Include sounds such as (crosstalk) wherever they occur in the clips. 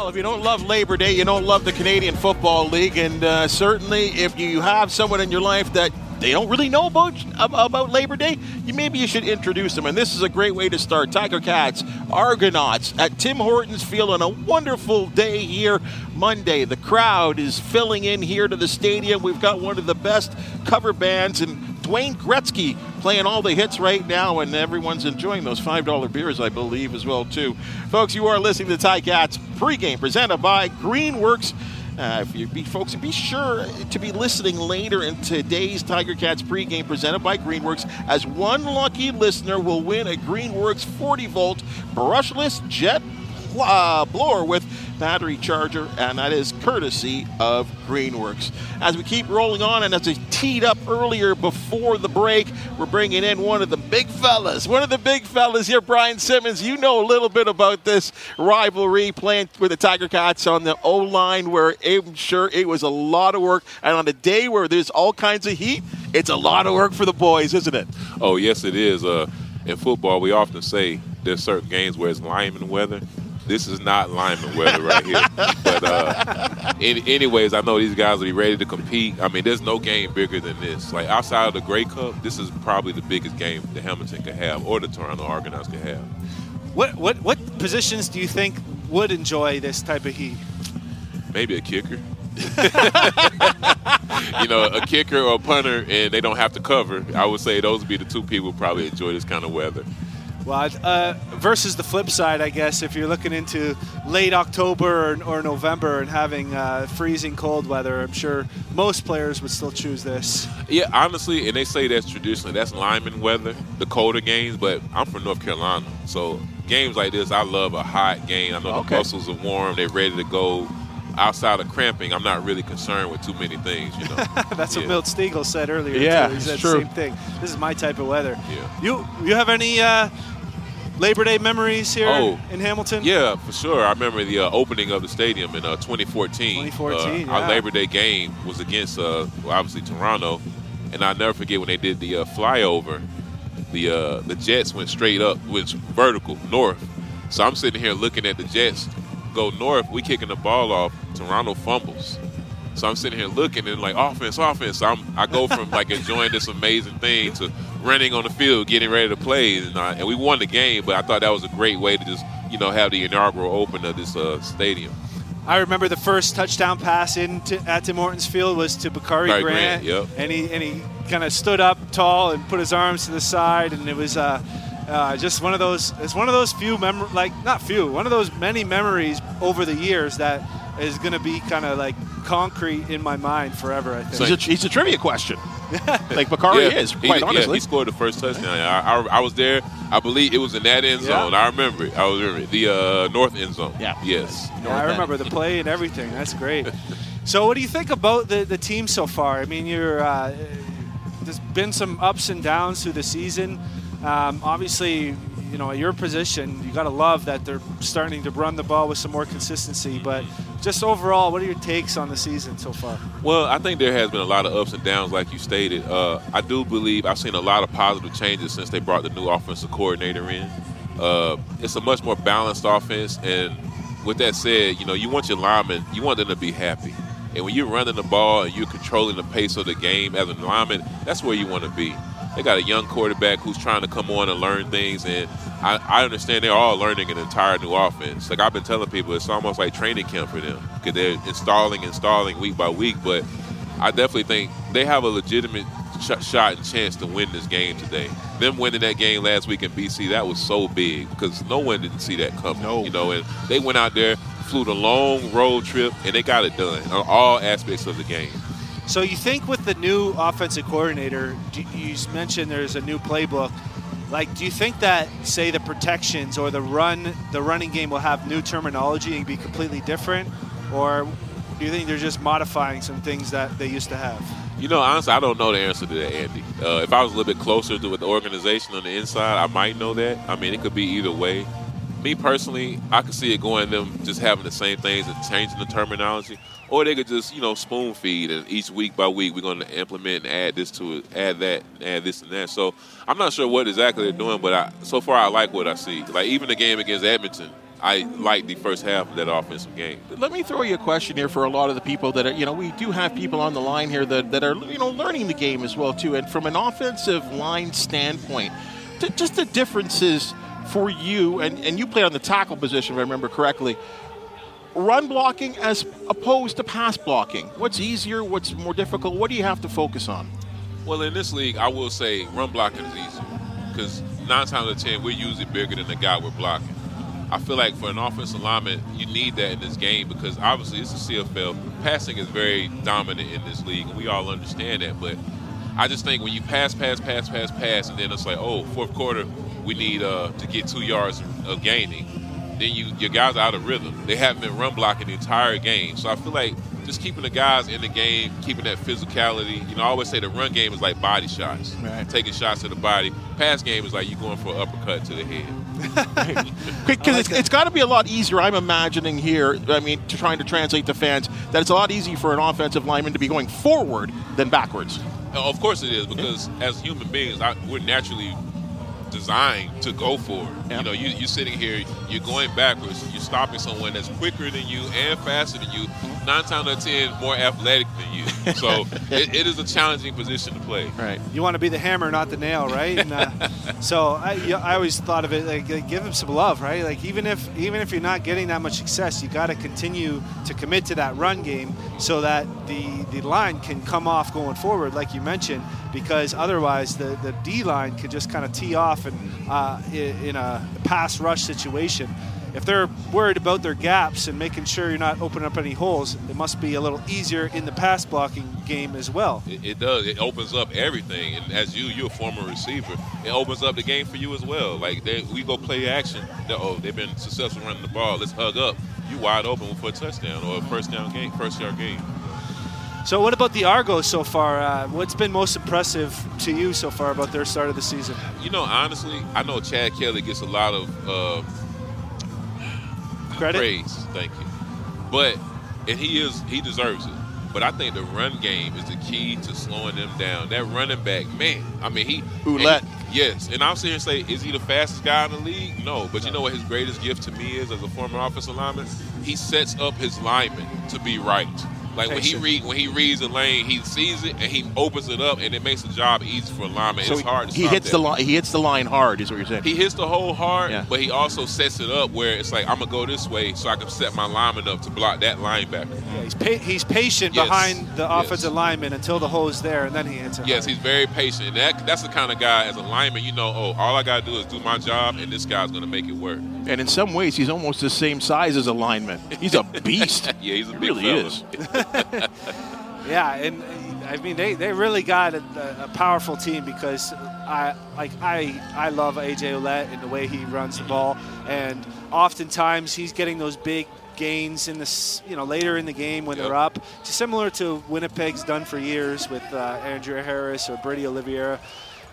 Well, if you don't love Labor Day, you don't love the Canadian Football League, and uh, certainly if you have someone in your life that they don't really know about about Labor Day, you maybe you should introduce them. And this is a great way to start. Tiger Cats, Argonauts at Tim Hortons Field on a wonderful day here Monday. The crowd is filling in here to the stadium. We've got one of the best cover bands and Dwayne Gretzky playing all the hits right now, and everyone's enjoying those $5 beers, I believe, as well, too. Folks, you are listening to Ticats pregame presented by Greenworks. Uh, if you be folks, be sure to be listening later in today's Tiger Cats pregame presented by Greenworks, as one lucky listener will win a Greenworks 40 volt brushless jet uh, blower with battery charger, and that is courtesy of Greenworks. As we keep rolling on, and as I teed up earlier before the break, we're bringing in one of the big fellas, one of the big fellas here, Brian Simmons. You know a little bit about this rivalry playing with the Tiger Cats on the O line, where I'm sure it was a lot of work, and on a day where there's all kinds of heat, it's a lot of work for the boys, isn't it? Oh, yes, it is. Uh, in football, we often say there's certain games where it's lineman weather this is not lineman weather right here. but uh, anyways, I know these guys will be ready to compete. I mean, there's no game bigger than this. Like outside of the Grey Cup, this is probably the biggest game the Hamilton could have, or the Toronto Argonauts could have. What what what positions do you think would enjoy this type of heat? Maybe a kicker. you know, a kicker or a punter, and they don't have to cover. I would say those would be the two people who probably enjoy this kind of weather. Well, uh, versus the flip side, I guess, if you're looking into late October or, or November and having uh, freezing cold weather, I'm sure most players would still choose this. Yeah, honestly, and they say that's traditionally that's lineman weather, the colder games. But I'm from North Carolina, so games like this, I love a hot game. I know okay. the muscles are warm, they're ready to go outside of cramping, I'm not really concerned with too many things. You know, (laughs) that's yeah. what Milt Stegall said earlier. Yeah, too. he said true. the same thing. This is my type of weather. Yeah. You you have any uh, Labor Day memories here oh, in Hamilton? Yeah, for sure. I remember the uh, opening of the stadium in uh, 2014. 2014, uh, yeah. Our Labor Day game was against, uh, well, obviously, Toronto. And I'll never forget when they did the uh, flyover, the uh, the Jets went straight up, went vertical, north. So I'm sitting here looking at the Jets go north. We kicking the ball off. Toronto fumbles. So I'm sitting here looking and like offense, offense. So I'm, I go from like enjoying this amazing thing to running on the field, getting ready to play, and, uh, and we won the game. But I thought that was a great way to just you know have the inaugural open of this uh, stadium. I remember the first touchdown pass into at Tim Hortons Field was to Bakari Grant, Grant, yep. and he and he kind of stood up tall and put his arms to the side, and it was uh, uh, just one of those. It's one of those few mem like not few, one of those many memories over the years that is going to be kind of like concrete in my mind forever. I think. So he's, a, he's a trivia question. (laughs) like Bakari yeah, is, quite he, honestly. Yeah, he scored the first touchdown. I, I, I, was there. I believe it was in that end zone. Yeah. I remember it. I was remember it. The uh, north end zone. Yeah. Yes. Yeah, I remember the play and everything. That's great. (laughs) so, what do you think about the, the team so far? I mean, you're uh, there's been some ups and downs through the season. Um, obviously, you know, at your position, you got to love that they're starting to run the ball with some more consistency. But just overall, what are your takes on the season so far? Well, I think there has been a lot of ups and downs, like you stated. Uh, I do believe I've seen a lot of positive changes since they brought the new offensive coordinator in. Uh, it's a much more balanced offense, and with that said, you know, you want your linemen, you want them to be happy. And when you're running the ball and you're controlling the pace of the game as a lineman, that's where you want to be. They got a young quarterback who's trying to come on and learn things, and I, I understand they're all learning an entire new offense. Like I've been telling people, it's almost like training camp for them because they're installing, installing week by week. But I definitely think they have a legitimate ch- shot and chance to win this game today. Them winning that game last week in BC, that was so big because no one didn't see that coming. No. You know, and they went out there, flew the long road trip, and they got it done on all aspects of the game. So you think with the new offensive coordinator, you mentioned there's a new playbook. Like, do you think that say the protections or the run, the running game will have new terminology and be completely different, or do you think they're just modifying some things that they used to have? You know, honestly, I don't know the answer to that, Andy. Uh, if I was a little bit closer to the organization on the inside, I might know that. I mean, it could be either way. Me personally, I could see it going them just having the same things and changing the terminology or they could just you know spoon feed and each week by week we're going to implement and add this to it, add that, add this and that. So I'm not sure what exactly they're doing, but I, so far I like what I see. Like even the game against Edmonton, I like the first half of that offensive game. Let me throw you a question here for a lot of the people that are, you know, we do have people on the line here that, that are, you know, learning the game as well too. And from an offensive line standpoint, just the differences for you, and, and you play on the tackle position, if I remember correctly. Run blocking as opposed to pass blocking. What's easier? What's more difficult? What do you have to focus on? Well, in this league, I will say run blocking is easy because nine times out of ten, we're usually bigger than the guy we're blocking. I feel like for an offensive lineman, you need that in this game because obviously it's a CFL. Passing is very dominant in this league, and we all understand that. But I just think when you pass, pass, pass, pass, pass, and then it's like, oh, fourth quarter, we need uh, to get two yards of gaining. Then you your guys are out of rhythm. They haven't been run blocking the entire game. So I feel like just keeping the guys in the game, keeping that physicality. You know, I always say the run game is like body shots, right. taking shots to the body. Pass game is like you going for an uppercut to the head. (laughs) Because like it's, it's got to be a lot easier. I'm imagining here. I mean, to trying to translate to fans that it's a lot easier for an offensive lineman to be going forward than backwards. Of course it is, because yeah. as human beings, I, we're naturally designed to go for it. You know, you, you're sitting here, you're going backwards, you're stopping someone that's quicker than you and faster than you, nine times out of ten more athletic than you. So (laughs) it, it is a challenging position to play. Right. You want to be the hammer, not the nail, right? And, uh, so I, I always thought of it like, like give him some love, right? Like even if even if you're not getting that much success, you got to continue to commit to that run game so that the the line can come off going forward, like you mentioned, because otherwise the the D line could just kind of tee off and uh, in, in a pass rush situation if they're worried about their gaps and making sure you're not opening up any holes, it must be a little easier in the pass blocking game as well. It, it, does. It opens up everything. And as you, you're a former receiver, it opens up the game for you as well. Like they, we go play action. oh, they've been successful running the ball. Let's hug up. You wide open for a touchdown or a first down game, first yard game. So, what about the Argos so far? Uh, what's been most impressive to you so far about their start of the season? You know, honestly, I know Chad Kelly gets a lot of uh, credit. Praise, thank you. But and he is he deserves it. But I think the run game is the key to slowing them down. That running back, man. I mean, he Ouellette. Yes, and I'm sitting here say, is he the fastest guy in the league? No, but you know what his greatest gift to me is as a former offensive lineman? He sets up his linemen to be right. Like when he read when he reads the lane, he sees it and he opens it up, and it makes the job easy for a lineman. So it's hard. he hits that. the line. He hits the line hard. Is what you're saying. He hits the hole hard, yeah. but he also sets it up where it's like I'm gonna go this way, so I can set my lineman up to block that linebacker. Yeah, he's pa- he's patient yes. behind the offensive yes. lineman until the hole's there, and then he hits it. Yes, hard. he's very patient. And that that's the kind of guy as a lineman, you know, oh, all I gotta do is do my job, and this guy's gonna make it work. And in some ways, he's almost the same size as a lineman. He's a beast. (laughs) yeah, he's a he really fella. is. (laughs) yeah, and I mean they, they really got a, a, powerful team because I like I I love AJ Ouellette and the way he runs the ball, and oftentimes he's getting those big gains in this you know later in the game when yep. they're up, just similar to Winnipeg's done for years with uh, Andrew Harris or Brady Oliveira,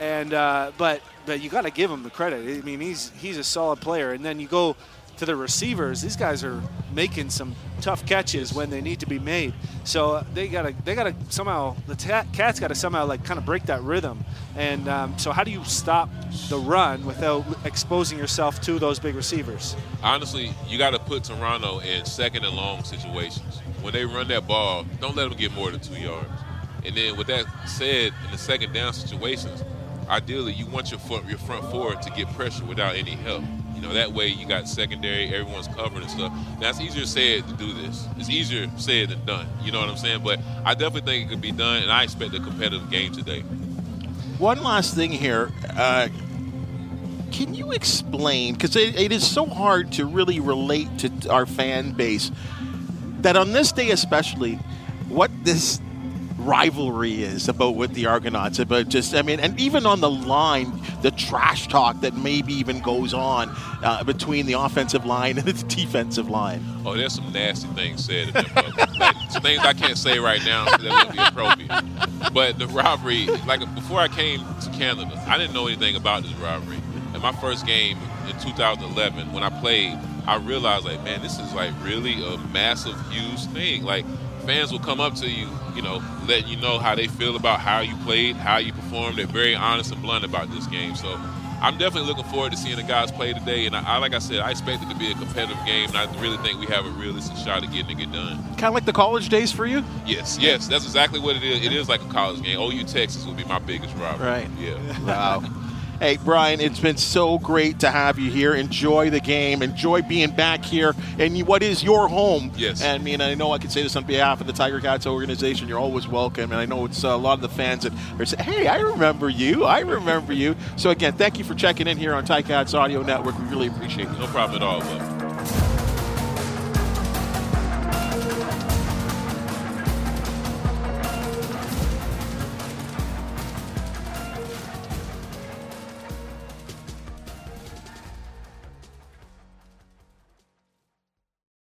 and uh, but but you got to give him the credit. I mean, he's he's a solid player. And then you go to the receivers; these guys are making some tough catches when they need to be made. So they gotta they gotta somehow the cats got to somehow like kind of break that rhythm. And um, so how do you stop the run without exposing yourself to those big receivers? Honestly, you got to put Toronto in second and long situations. When they run that ball, don't let them get more than two yards. And then with that said, in the second down situations, ideally you want your front your front four to get pressure without any help. You know that way you got secondary, everyone's covered and stuff. Now it's easier said to do this. It's easier said than done. You know what I'm saying? But I definitely think it could be done, and I expect a competitive game today. One last thing here. Uh, can you explain? Because it, it is so hard to really relate to our fan base that on this day, especially, what this rivalry is about with the Argonauts. About just, I mean, and even on the line, the trash talk that maybe even goes on uh, between the offensive line (laughs) and the defensive line. Oh, there's some nasty things said. Like, some things I can't say right now that wouldn't be appropriate. But the rivalry, like before I came to Canada, I didn't know anything about this rivalry. In my first game in 2011, when I played, I realized like, man, this is like really a massive, huge thing. Like fans will come up to you, you know, letting you know how they feel about how you played, how you performed. They're very honest and blunt about this game. So I'm definitely looking forward to seeing the guys play today. And I, like I said, I expect it to be a competitive game, and I really think we have a realistic shot at getting it done. Kind of like the college days for you. Yes, yes, that's exactly what it is. It is like a college game. OU Texas will be my biggest rival. Right. Yeah. Wow. (laughs) Hey, Brian, it's been so great to have you here. Enjoy the game. Enjoy being back here in what is your home. Yes. And I mean, I know I can say this on behalf of the Tiger Cats organization. You're always welcome. And I know it's uh, a lot of the fans that are saying, hey, I remember you. I remember you. So, again, thank you for checking in here on Tiger Cats Audio Network. We really appreciate it. No problem at all.